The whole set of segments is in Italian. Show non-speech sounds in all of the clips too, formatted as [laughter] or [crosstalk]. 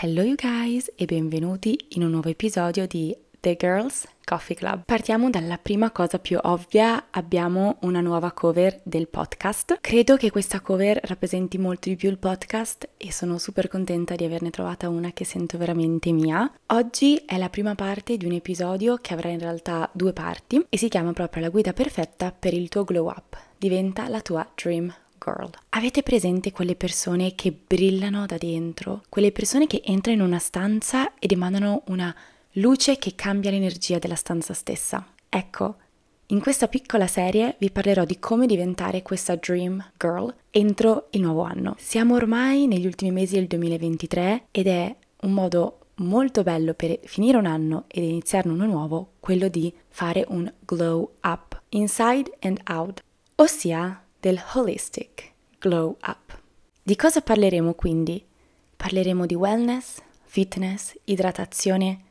Hello you guys e benvenuti in un nuovo episodio di The Girls Coffee Club. Partiamo dalla prima cosa più ovvia, abbiamo una nuova cover del podcast. Credo che questa cover rappresenti molto di più il podcast e sono super contenta di averne trovata una che sento veramente mia. Oggi è la prima parte di un episodio che avrà in realtà due parti e si chiama proprio La guida perfetta per il tuo glow up. Diventa la tua dream girl. Avete presente quelle persone che brillano da dentro? Quelle persone che entrano in una stanza ed emanano una luce che cambia l'energia della stanza stessa. Ecco, in questa piccola serie vi parlerò di come diventare questa Dream Girl entro il nuovo anno. Siamo ormai negli ultimi mesi del 2023 ed è un modo molto bello per finire un anno ed iniziarne uno nuovo quello di fare un glow up, inside and out, ossia del holistic glow up. Di cosa parleremo quindi? Parleremo di wellness, fitness, idratazione,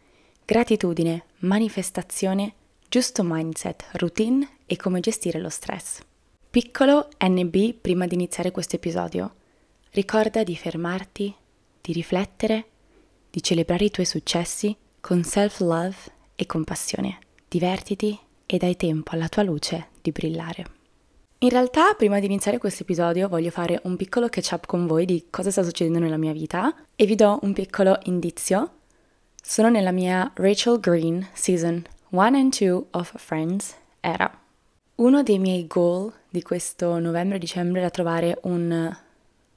gratitudine, manifestazione, giusto mindset, routine e come gestire lo stress. Piccolo NB prima di iniziare questo episodio. Ricorda di fermarti, di riflettere, di celebrare i tuoi successi con self-love e compassione. Divertiti e dai tempo alla tua luce di brillare. In realtà, prima di iniziare questo episodio, voglio fare un piccolo catch up con voi di cosa sta succedendo nella mia vita e vi do un piccolo indizio sono nella mia Rachel Green Season 1 and 2 of Friends era. Uno dei miei goal di questo novembre-dicembre era trovare un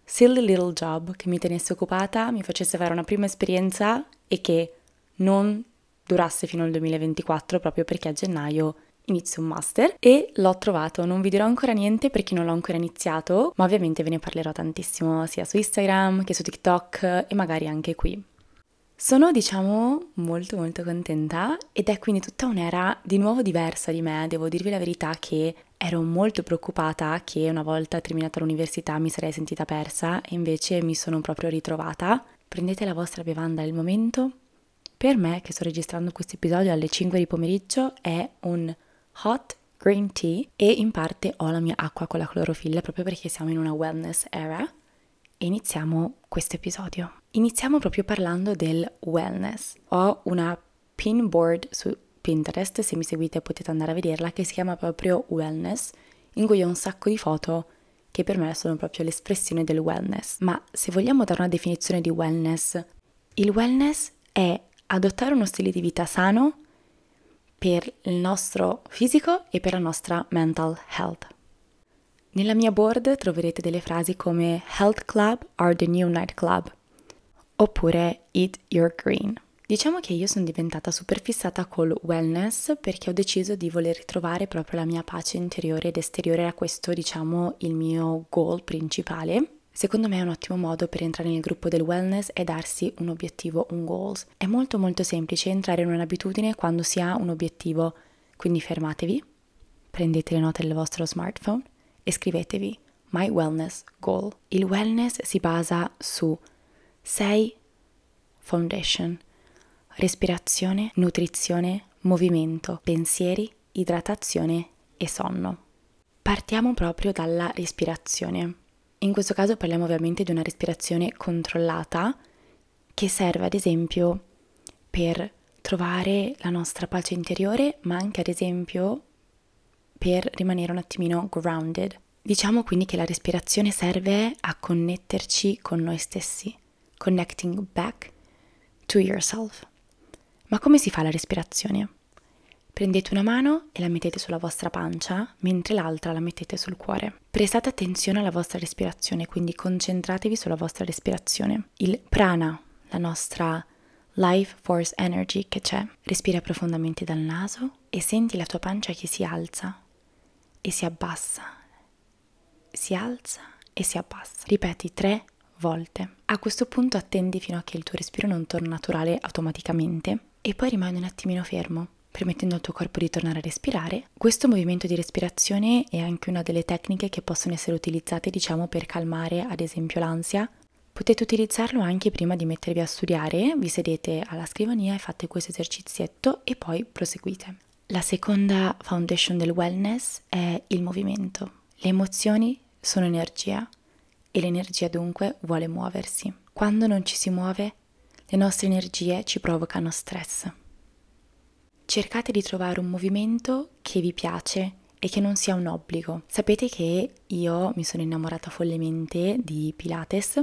silly little job che mi tenesse occupata, mi facesse fare una prima esperienza e che non durasse fino al 2024 proprio perché a gennaio inizio un master e l'ho trovato. Non vi dirò ancora niente perché non l'ho ancora iniziato, ma ovviamente ve ne parlerò tantissimo sia su Instagram che su TikTok e magari anche qui. Sono, diciamo, molto molto contenta ed è quindi tutta un'era di nuovo diversa di me. Devo dirvi la verità che ero molto preoccupata che una volta terminata l'università mi sarei sentita persa e invece mi sono proprio ritrovata. Prendete la vostra bevanda del momento. Per me, che sto registrando questo episodio alle 5 di pomeriggio, è un hot green tea e in parte ho la mia acqua con la clorofilla proprio perché siamo in una wellness era e iniziamo questo episodio. Iniziamo proprio parlando del wellness. Ho una pin board su Pinterest, se mi seguite potete andare a vederla, che si chiama proprio wellness, in cui ho un sacco di foto che per me sono proprio l'espressione del wellness. Ma se vogliamo dare una definizione di wellness, il wellness è adottare uno stile di vita sano per il nostro fisico e per la nostra mental health. Nella mia board troverete delle frasi come Health Club are the new night club oppure Eat Your Green. Diciamo che io sono diventata super fissata col wellness perché ho deciso di voler ritrovare proprio la mia pace interiore ed esteriore, era questo diciamo il mio goal principale. Secondo me è un ottimo modo per entrare nel gruppo del wellness e darsi un obiettivo, un goals. È molto molto semplice entrare in un'abitudine quando si ha un obiettivo, quindi fermatevi, prendete le note del vostro smartphone e scrivetevi My Wellness Goal. Il wellness si basa su 6 foundation. Respirazione, nutrizione, movimento, pensieri, idratazione e sonno. Partiamo proprio dalla respirazione. In questo caso parliamo ovviamente di una respirazione controllata che serve ad esempio per trovare la nostra pace interiore, ma anche ad esempio per rimanere un attimino grounded. Diciamo quindi che la respirazione serve a connetterci con noi stessi, connecting back to yourself. Ma come si fa la respirazione? Prendete una mano e la mettete sulla vostra pancia, mentre l'altra la mettete sul cuore. Prestate attenzione alla vostra respirazione, quindi concentratevi sulla vostra respirazione. Il prana, la nostra life force energy che c'è, respira profondamente dal naso e senti la tua pancia che si alza e si abbassa, si alza e si abbassa. Ripeti tre volte. A questo punto attendi fino a che il tuo respiro non torna naturale automaticamente e poi rimani un attimino fermo, permettendo al tuo corpo di tornare a respirare. Questo movimento di respirazione è anche una delle tecniche che possono essere utilizzate, diciamo, per calmare ad esempio l'ansia. Potete utilizzarlo anche prima di mettervi a studiare, vi sedete alla scrivania e fate questo esercizietto e poi proseguite. La seconda foundation del wellness è il movimento. Le emozioni sono energia e l'energia dunque vuole muoversi. Quando non ci si muove, le nostre energie ci provocano stress. Cercate di trovare un movimento che vi piace e che non sia un obbligo. Sapete che io mi sono innamorata follemente di Pilates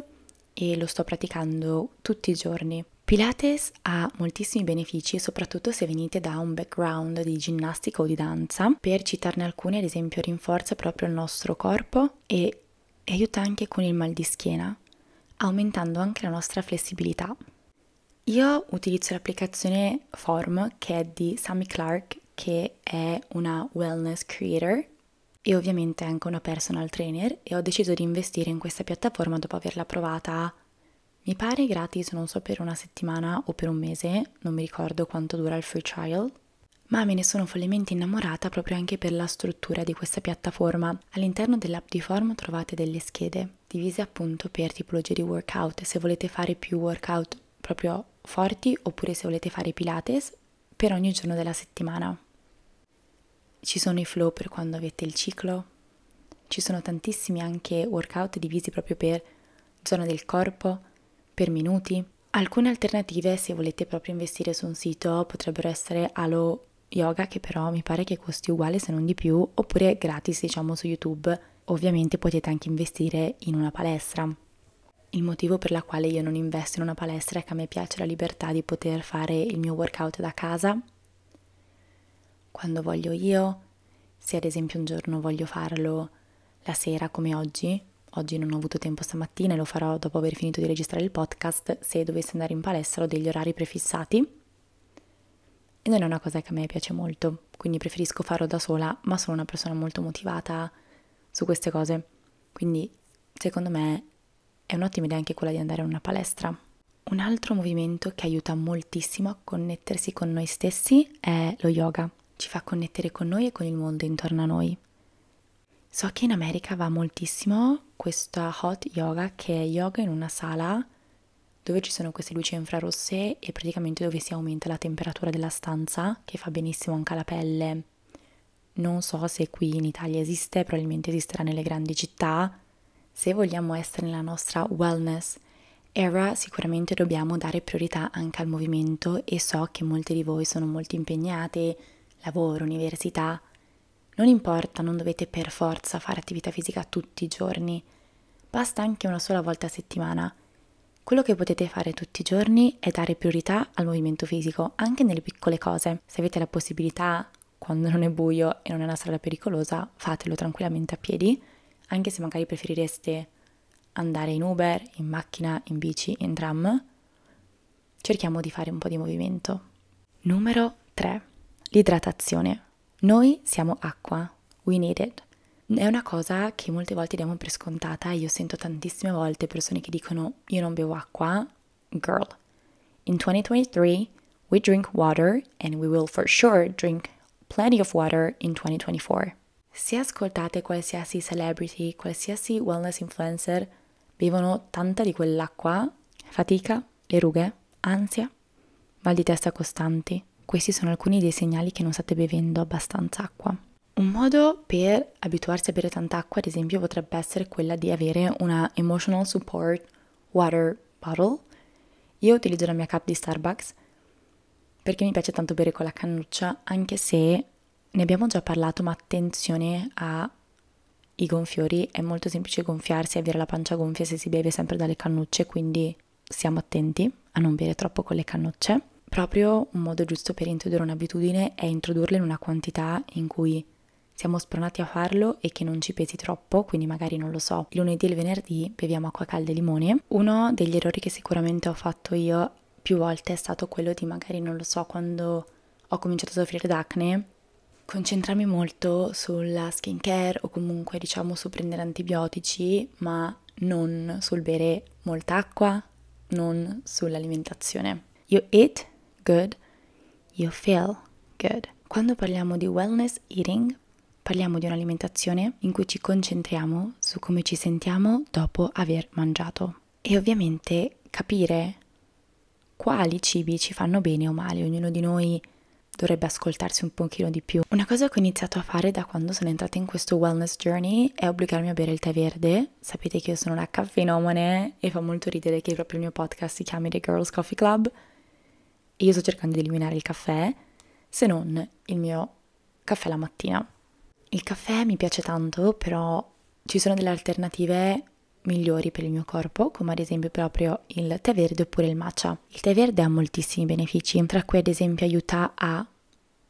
e lo sto praticando tutti i giorni. Pilates ha moltissimi benefici, soprattutto se venite da un background di ginnastica o di danza. Per citarne alcuni, ad esempio, rinforza proprio il nostro corpo e aiuta anche con il mal di schiena, aumentando anche la nostra flessibilità. Io utilizzo l'applicazione Form che è di Sammy Clark, che è una wellness creator e ovviamente anche una personal trainer e ho deciso di investire in questa piattaforma dopo averla provata mi pare gratis, non so per una settimana o per un mese, non mi ricordo quanto dura il free trial, ma me ne sono follemente innamorata proprio anche per la struttura di questa piattaforma. All'interno dell'app di Form trovate delle schede divise appunto per tipologie di workout, se volete fare più workout proprio forti oppure se volete fare Pilates per ogni giorno della settimana. Ci sono i flow per quando avete il ciclo, ci sono tantissimi anche workout divisi proprio per zona del corpo, per minuti. Alcune alternative, se volete proprio investire su un sito, potrebbero essere Halo Yoga, che però mi pare che costi uguale se non di più, oppure gratis, diciamo, su YouTube. Ovviamente potete anche investire in una palestra. Il motivo per la quale io non investo in una palestra è che a me piace la libertà di poter fare il mio workout da casa, quando voglio io, se ad esempio un giorno voglio farlo la sera come oggi, Oggi non ho avuto tempo stamattina e lo farò dopo aver finito di registrare il podcast. Se dovessi andare in palestra ho degli orari prefissati e non è una cosa che a me piace molto, quindi preferisco farlo da sola, ma sono una persona molto motivata su queste cose. Quindi secondo me è un'ottima idea anche quella di andare in una palestra. Un altro movimento che aiuta moltissimo a connettersi con noi stessi è lo yoga. Ci fa connettere con noi e con il mondo intorno a noi. So che in America va moltissimo questa hot yoga che è yoga in una sala dove ci sono queste luci infrarosse e praticamente dove si aumenta la temperatura della stanza che fa benissimo anche alla pelle. Non so se qui in Italia esiste, probabilmente esisterà nelle grandi città. Se vogliamo essere nella nostra wellness era, sicuramente dobbiamo dare priorità anche al movimento e so che molte di voi sono molto impegnate, lavoro, università, non importa, non dovete per forza fare attività fisica tutti i giorni, basta anche una sola volta a settimana. Quello che potete fare tutti i giorni è dare priorità al movimento fisico, anche nelle piccole cose. Se avete la possibilità, quando non è buio e non è una strada pericolosa, fatelo tranquillamente a piedi, anche se magari preferireste andare in Uber, in macchina, in bici, in tram. Cerchiamo di fare un po' di movimento. Numero 3. L'idratazione. Noi siamo acqua, we need it. È una cosa che molte volte diamo per scontata io sento tantissime volte persone che dicono io non bevo acqua. Girl, in 2023 we drink water and we will for sure drink plenty of water in 2024. Se ascoltate qualsiasi celebrity, qualsiasi wellness influencer, bevono tanta di quell'acqua, fatica, le rughe, ansia, mal di testa costanti, questi sono alcuni dei segnali che non state bevendo abbastanza acqua. Un modo per abituarsi a bere tanta acqua, ad esempio, potrebbe essere quella di avere una emotional support water bottle. Io utilizzo la mia cup di Starbucks perché mi piace tanto bere con la cannuccia, anche se ne abbiamo già parlato, ma attenzione ai gonfiori, è molto semplice gonfiarsi e avere la pancia gonfia se si beve sempre dalle cannucce, quindi stiamo attenti a non bere troppo con le cannucce. Proprio un modo giusto per introdurre un'abitudine è introdurla in una quantità in cui siamo spronati a farlo e che non ci pesi troppo, quindi magari non lo so, lunedì e il venerdì beviamo acqua calda e limone. Uno degli errori che sicuramente ho fatto io più volte è stato quello di magari non lo so, quando ho cominciato a soffrire d'acne, concentrarmi molto sulla skincare o comunque diciamo su prendere antibiotici, ma non sul bere molta acqua, non sull'alimentazione. You eat good, you feel good. Quando parliamo di wellness eating, parliamo di un'alimentazione in cui ci concentriamo su come ci sentiamo dopo aver mangiato. E ovviamente capire quali cibi ci fanno bene o male. Ognuno di noi dovrebbe ascoltarsi un pochino di più. Una cosa che ho iniziato a fare da quando sono entrata in questo wellness journey è obbligarmi a bere il tè verde. Sapete che io sono una caffeinomane e fa molto ridere che proprio il mio podcast si chiami The Girls Coffee Club. E io sto cercando di eliminare il caffè, se non il mio caffè la mattina. Il caffè mi piace tanto, però ci sono delle alternative migliori per il mio corpo, come ad esempio proprio il tè verde oppure il matcha. Il tè verde ha moltissimi benefici, tra cui ad esempio aiuta a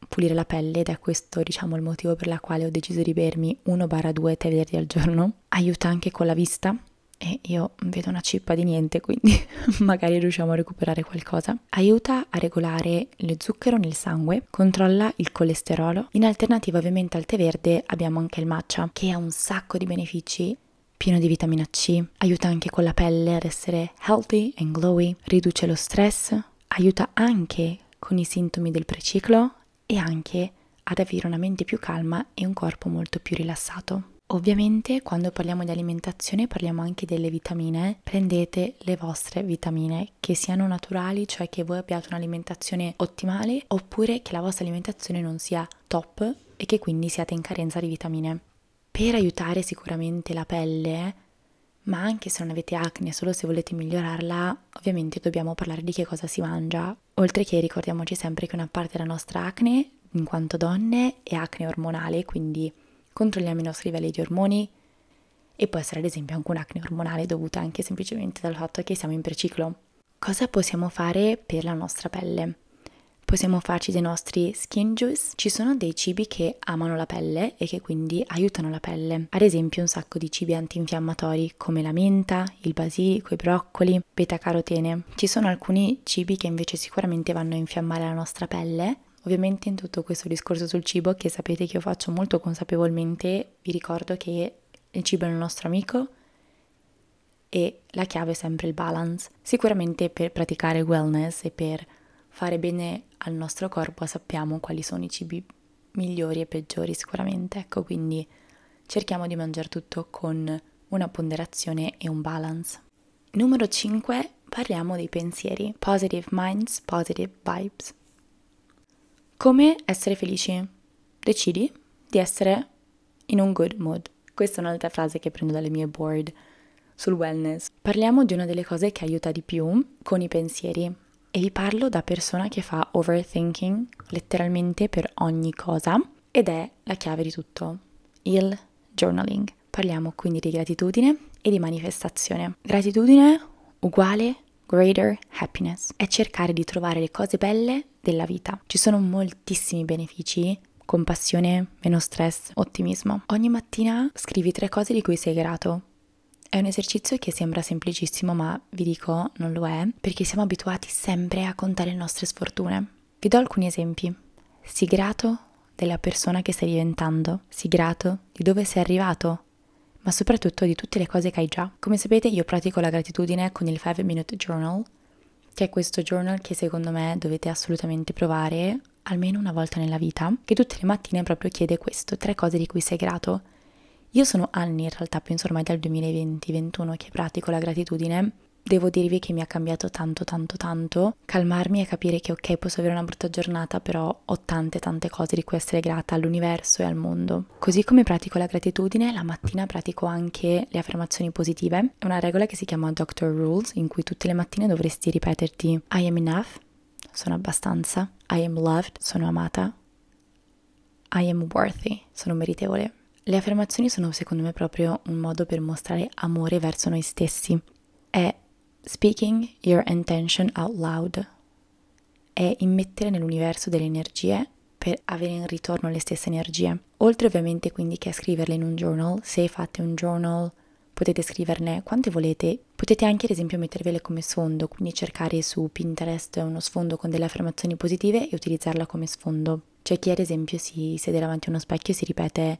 pulire la pelle ed è questo diciamo il motivo per la quale ho deciso di bermi 1-2 tè verdi al giorno. Aiuta anche con la vista e io vedo una cippa di niente quindi [laughs] magari riusciamo a recuperare qualcosa. Aiuta a regolare lo zucchero nel sangue, controlla il colesterolo. In alternativa ovviamente al tè verde abbiamo anche il matcha che ha un sacco di benefici pieno di vitamina C, aiuta anche con la pelle ad essere healthy and glowy, riduce lo stress, aiuta anche con i sintomi del preciclo e anche ad avere una mente più calma e un corpo molto più rilassato. Ovviamente quando parliamo di alimentazione parliamo anche delle vitamine, prendete le vostre vitamine che siano naturali, cioè che voi abbiate un'alimentazione ottimale oppure che la vostra alimentazione non sia top e che quindi siate in carenza di vitamine per aiutare sicuramente la pelle, ma anche se non avete acne, solo se volete migliorarla, ovviamente dobbiamo parlare di che cosa si mangia. Oltre che ricordiamoci sempre che una parte della nostra acne, in quanto donne, è acne ormonale, quindi controlliamo i nostri livelli di ormoni e può essere ad esempio anche un'acne ormonale dovuta anche semplicemente dal fatto che siamo in preciclo. Cosa possiamo fare per la nostra pelle? Possiamo farci dei nostri skin juice. Ci sono dei cibi che amano la pelle e che quindi aiutano la pelle. Ad esempio un sacco di cibi antinfiammatori come la menta, il basilico, i broccoli, beta carotene. Ci sono alcuni cibi che invece sicuramente vanno a infiammare la nostra pelle. Ovviamente in tutto questo discorso sul cibo che sapete che io faccio molto consapevolmente, vi ricordo che il cibo è il nostro amico e la chiave è sempre il balance. Sicuramente per praticare wellness e per fare bene al nostro corpo sappiamo quali sono i cibi migliori e peggiori sicuramente, ecco quindi cerchiamo di mangiare tutto con una ponderazione e un balance. Numero 5 parliamo dei pensieri, positive minds, positive vibes. Come essere felici? Decidi di essere in un good mood. Questa è un'altra frase che prendo dalle mie board sul wellness. Parliamo di una delle cose che aiuta di più con i pensieri, e vi parlo da persona che fa overthinking letteralmente per ogni cosa ed è la chiave di tutto, il journaling. Parliamo quindi di gratitudine e di manifestazione. Gratitudine uguale greater happiness è cercare di trovare le cose belle della vita. Ci sono moltissimi benefici compassione, meno stress, ottimismo. Ogni mattina scrivi tre cose di cui sei grato è un esercizio che sembra semplicissimo, ma vi dico non lo è, perché siamo abituati sempre a contare le nostre sfortune. Vi do alcuni esempi. Sii grato della persona che stai diventando, sii grato di dove sei arrivato, ma soprattutto di tutte le cose che hai già. Come sapete io pratico la gratitudine con il 5 Minute Journal, che è questo journal che secondo me dovete assolutamente provare almeno una volta nella vita, che tutte le mattine proprio chiede questo, tre cose di cui sei grato io sono anni, in realtà penso ormai dal 2020-21 che pratico la gratitudine. Devo dirvi che mi ha cambiato tanto tanto tanto, calmarmi e capire che ok posso avere una brutta giornata però ho tante tante cose di cui essere grata all'universo e al mondo. Così come pratico la gratitudine, la mattina pratico anche le affermazioni positive. È una regola che si chiama Doctor Rules in cui tutte le mattine dovresti ripeterti I am enough, sono abbastanza, I am loved, sono amata, I am worthy, sono meritevole. Le affermazioni sono secondo me proprio un modo per mostrare amore verso noi stessi. È speaking your intention out loud. È immettere nell'universo delle energie per avere in ritorno le stesse energie. Oltre ovviamente quindi che a scriverle in un journal, se fate un journal potete scriverne quante volete, potete anche ad esempio mettervele come sfondo, quindi cercare su Pinterest uno sfondo con delle affermazioni positive e utilizzarla come sfondo. C'è chi ad esempio si siede davanti a uno specchio e si ripete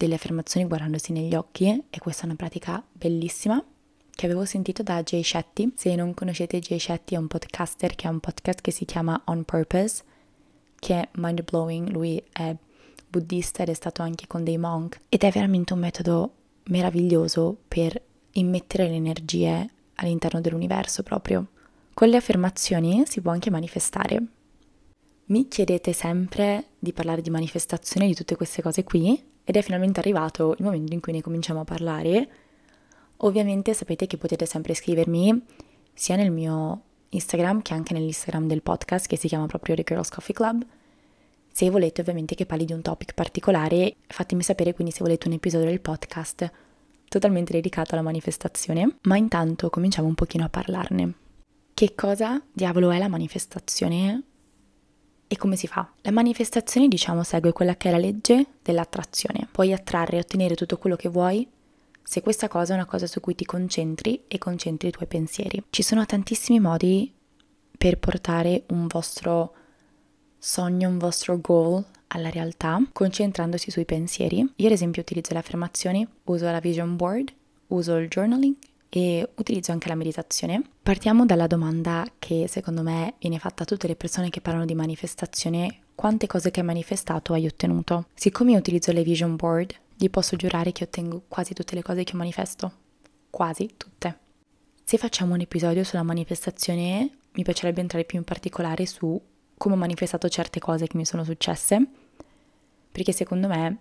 delle affermazioni guardandosi negli occhi e questa è una pratica bellissima che avevo sentito da Jay Shetty. Se non conoscete Jay Shetty è un podcaster che ha un podcast che si chiama On Purpose, che è mind blowing, lui è buddista ed è stato anche con dei monk ed è veramente un metodo meraviglioso per immettere le energie all'interno dell'universo proprio. Con le affermazioni si può anche manifestare. Mi chiedete sempre di parlare di manifestazione, di tutte queste cose qui, ed è finalmente arrivato il momento in cui ne cominciamo a parlare. Ovviamente sapete che potete sempre scrivermi sia nel mio Instagram che anche nell'Instagram del podcast che si chiama proprio The Girls Coffee Club. Se volete ovviamente che parli di un topic particolare, fatemi sapere quindi se volete un episodio del podcast totalmente dedicato alla manifestazione, ma intanto cominciamo un pochino a parlarne. Che cosa diavolo è la manifestazione e come si fa? La manifestazione, diciamo, segue quella che è la legge dell'attrazione. Puoi attrarre e ottenere tutto quello che vuoi se questa cosa è una cosa su cui ti concentri e concentri i tuoi pensieri. Ci sono tantissimi modi per portare un vostro sogno, un vostro goal alla realtà, concentrandosi sui pensieri. Io ad esempio utilizzo le affermazioni, uso la vision board, uso il journaling e utilizzo anche la meditazione. Partiamo dalla domanda che secondo me viene fatta a tutte le persone che parlano di manifestazione, quante cose che hai manifestato hai ottenuto? Siccome io utilizzo le vision board, gli posso giurare che ottengo quasi tutte le cose che manifesto. Quasi tutte. Se facciamo un episodio sulla manifestazione, mi piacerebbe entrare più in particolare su come ho manifestato certe cose che mi sono successe, perché secondo me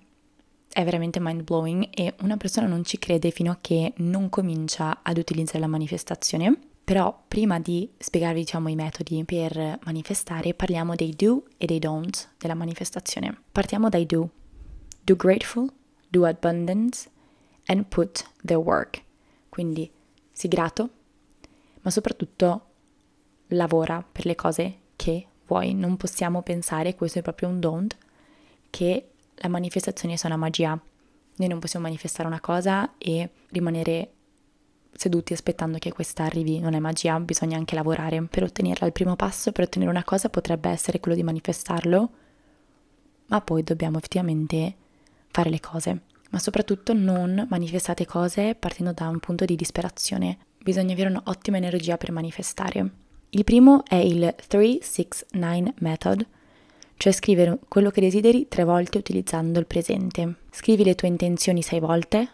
è veramente mind blowing e una persona non ci crede fino a che non comincia ad utilizzare la manifestazione. Però prima di spiegarvi diciamo i metodi per manifestare, parliamo dei do e dei don't della manifestazione. Partiamo dai do. Do grateful, do abundance and put the work. Quindi sii grato, ma soprattutto lavora per le cose che vuoi. Non possiamo pensare, questo è proprio un don't, che la manifestazione sia una magia. Noi non possiamo manifestare una cosa e rimanere seduti aspettando che questa arrivi, non è magia, bisogna anche lavorare per ottenerla. Il primo passo per ottenere una cosa potrebbe essere quello di manifestarlo, ma poi dobbiamo effettivamente fare le cose. Ma soprattutto non manifestate cose partendo da un punto di disperazione. Bisogna avere un'ottima energia per manifestare. Il primo è il 369 method, cioè scrivere quello che desideri tre volte utilizzando il presente. Scrivi le tue intenzioni sei volte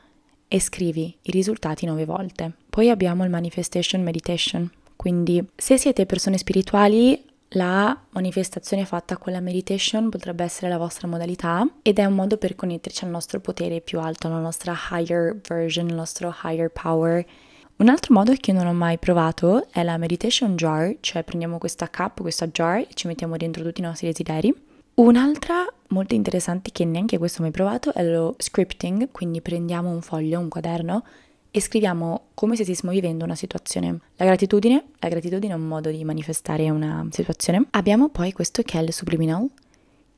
e scrivi i risultati nove volte. Poi abbiamo il manifestation meditation, quindi se siete persone spirituali la manifestazione fatta con la meditation potrebbe essere la vostra modalità ed è un modo per connetterci al nostro potere più alto, alla nostra higher version, al nostro higher power. Un altro modo che non ho mai provato è la meditation jar, cioè prendiamo questa cup, questa jar e ci mettiamo dentro tutti i nostri desideri. Un'altra molto interessante che neanche questo ho mai provato è lo scripting, quindi prendiamo un foglio, un quaderno e scriviamo come se stessimo vivendo una situazione. La gratitudine, la gratitudine è un modo di manifestare una situazione. Abbiamo poi questo che è il subliminal,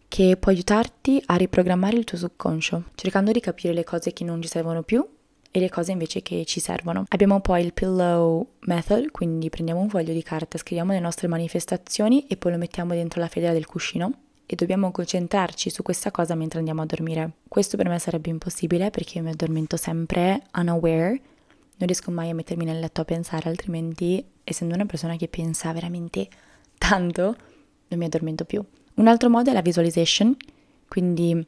che può aiutarti a riprogrammare il tuo subconscio, cercando di capire le cose che non ci servono più e le cose invece che ci servono. Abbiamo poi il pillow method, quindi prendiamo un foglio di carta, scriviamo le nostre manifestazioni e poi lo mettiamo dentro la federa del cuscino e dobbiamo concentrarci su questa cosa mentre andiamo a dormire. Questo per me sarebbe impossibile perché io mi addormento sempre unaware, non riesco mai a mettermi nel letto a pensare, altrimenti, essendo una persona che pensa veramente tanto, non mi addormento più. Un altro modo è la visualization, quindi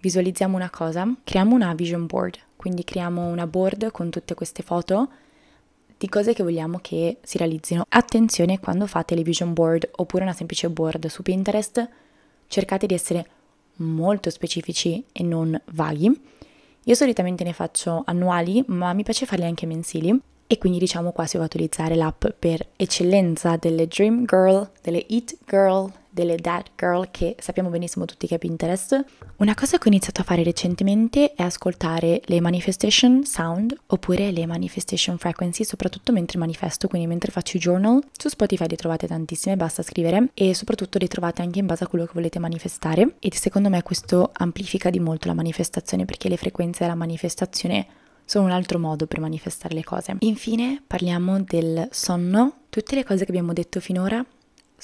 visualizziamo una cosa, creiamo una vision board, quindi creiamo una board con tutte queste foto di cose che vogliamo che si realizzino. Attenzione quando fate le vision board oppure una semplice board su Pinterest, cercate di essere molto specifici e non vaghi. Io solitamente ne faccio annuali, ma mi piace farli anche mensili e quindi diciamo qua si va a utilizzare l'app per eccellenza delle Dream Girl, delle Eat Girl, delle That Girl che sappiamo benissimo tutti che è Pinterest. Una cosa che ho iniziato a fare recentemente è ascoltare le manifestation sound oppure le manifestation frequency, soprattutto mentre manifesto, quindi mentre faccio journal. Su Spotify li trovate tantissime, basta scrivere e soprattutto li trovate anche in base a quello che volete manifestare e secondo me questo amplifica di molto la manifestazione perché le frequenze della manifestazione sono un altro modo per manifestare le cose. Infine parliamo del sonno. Tutte le cose che abbiamo detto finora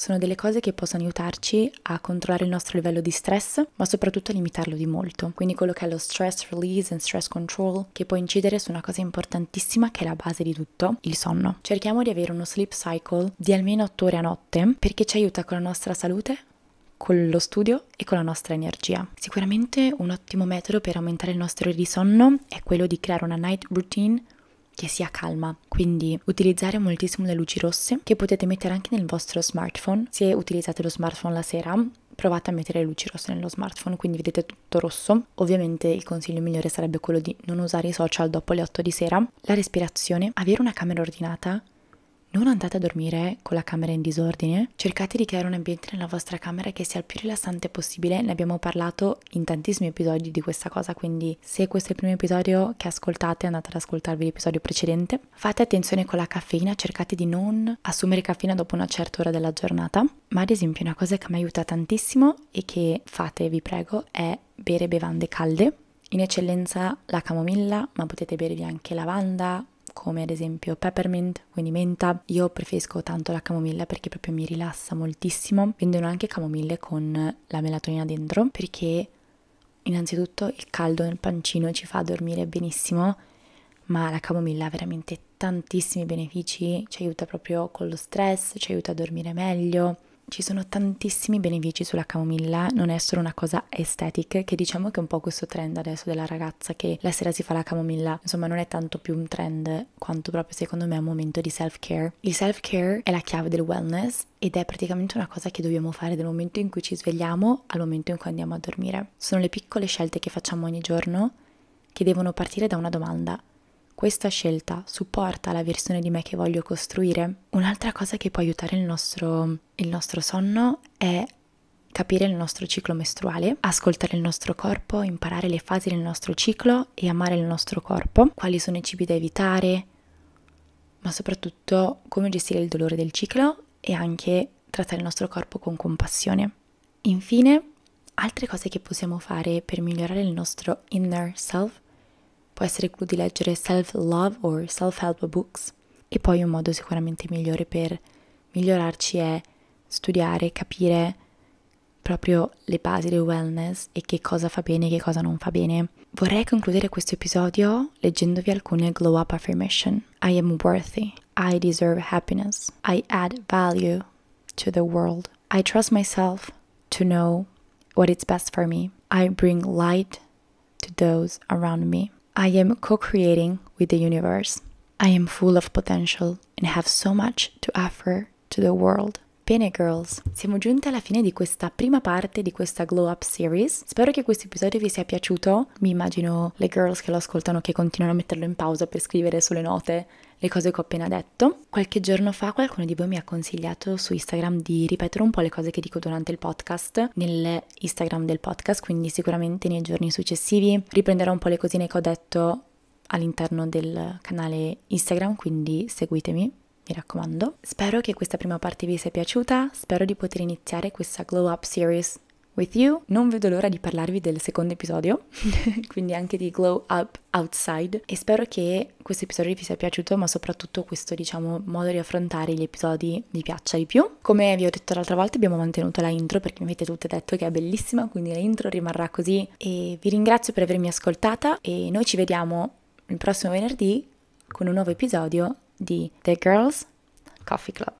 sono delle cose che possono aiutarci a controllare il nostro livello di stress, ma soprattutto a limitarlo di molto. Quindi quello che è lo stress release and stress control, che può incidere su una cosa importantissima che è la base di tutto, il sonno. Cerchiamo di avere uno sleep cycle di almeno 8 ore a notte perché ci aiuta con la nostra salute, con lo studio e con la nostra energia. Sicuramente un ottimo metodo per aumentare il nostro ore di sonno è quello di creare una night routine che sia calma. Quindi utilizzare moltissimo le luci rosse che potete mettere anche nel vostro smartphone. Se utilizzate lo smartphone la sera, provate a mettere le luci rosse nello smartphone, quindi vedete tutto rosso. Ovviamente il consiglio migliore sarebbe quello di non usare i social dopo le 8 di sera. La respirazione, avere una camera ordinata non andate a dormire con la camera in disordine, cercate di creare un ambiente nella vostra camera che sia il più rilassante possibile, ne abbiamo parlato in tantissimi episodi di questa cosa, quindi se questo è il primo episodio che ascoltate andate ad ascoltarvi l'episodio precedente. Fate attenzione con la caffeina, cercate di non assumere caffeina dopo una certa ora della giornata, ma ad esempio una cosa che mi aiuta tantissimo e che fate, vi prego, è bere bevande calde. In eccellenza la camomilla, ma potete bervi anche lavanda, come ad esempio peppermint, quindi menta. Io preferisco tanto la camomilla perché proprio mi rilassa moltissimo. Vendono anche camomille con la melatonina dentro perché innanzitutto il caldo nel pancino ci fa dormire benissimo, ma la camomilla ha veramente tantissimi benefici, ci aiuta proprio con lo stress, ci aiuta a dormire meglio ci sono tantissimi benefici sulla camomilla, non è solo una cosa estetica, che diciamo che è un po' questo trend adesso della ragazza che la sera si fa la camomilla, insomma non è tanto più un trend quanto proprio secondo me un momento di self-care. Il self-care è la chiave del wellness ed è praticamente una cosa che dobbiamo fare dal momento in cui ci svegliamo al momento in cui andiamo a dormire. Sono le piccole scelte che facciamo ogni giorno che devono partire da una domanda questa scelta supporta la versione di me che voglio costruire? Un'altra cosa che può aiutare il nostro, il nostro sonno è capire il nostro ciclo mestruale, ascoltare il nostro corpo, imparare le fasi del nostro ciclo e amare il nostro corpo, quali sono i cibi da evitare, ma soprattutto come gestire il dolore del ciclo e anche trattare il nostro corpo con compassione. Infine, altre cose che possiamo fare per migliorare il nostro inner self può essere quello di leggere self-love o self-help books. E poi un modo sicuramente migliore per migliorarci è studiare, capire proprio le basi del wellness e che cosa fa bene e che cosa non fa bene. Vorrei concludere questo episodio leggendovi alcune glow up affirmation. I am worthy. I deserve happiness. I add value to the world. I trust myself to know what is best for me. I bring light to those around me. I am co creating with the universe. I am full of potential and have so much to offer to the world. Bene girls, siamo giunti alla fine di questa prima parte di questa Glow Up Series. Spero che questo episodio vi sia piaciuto. Mi immagino le girls che lo ascoltano che continuano a metterlo in pausa per scrivere sulle note le cose che ho appena detto. Qualche giorno fa qualcuno di voi mi ha consigliato su Instagram di ripetere un po' le cose che dico durante il podcast nell'Instagram del podcast, quindi sicuramente nei giorni successivi riprenderò un po' le cosine che ho detto all'interno del canale Instagram, quindi seguitemi mi raccomando. Spero che questa prima parte vi sia piaciuta, spero di poter iniziare questa Glow Up Series with you. Non vedo l'ora di parlarvi del secondo episodio, [laughs] quindi anche di Glow Up Outside e spero che questo episodio vi sia piaciuto, ma soprattutto questo, diciamo, modo di affrontare gli episodi vi piaccia di più. Come vi ho detto l'altra volta, abbiamo mantenuto la intro perché mi avete tutte detto che è bellissima, quindi la intro rimarrà così e vi ringrazio per avermi ascoltata e noi ci vediamo il prossimo venerdì con un nuovo episodio di The Girls Coffee Club.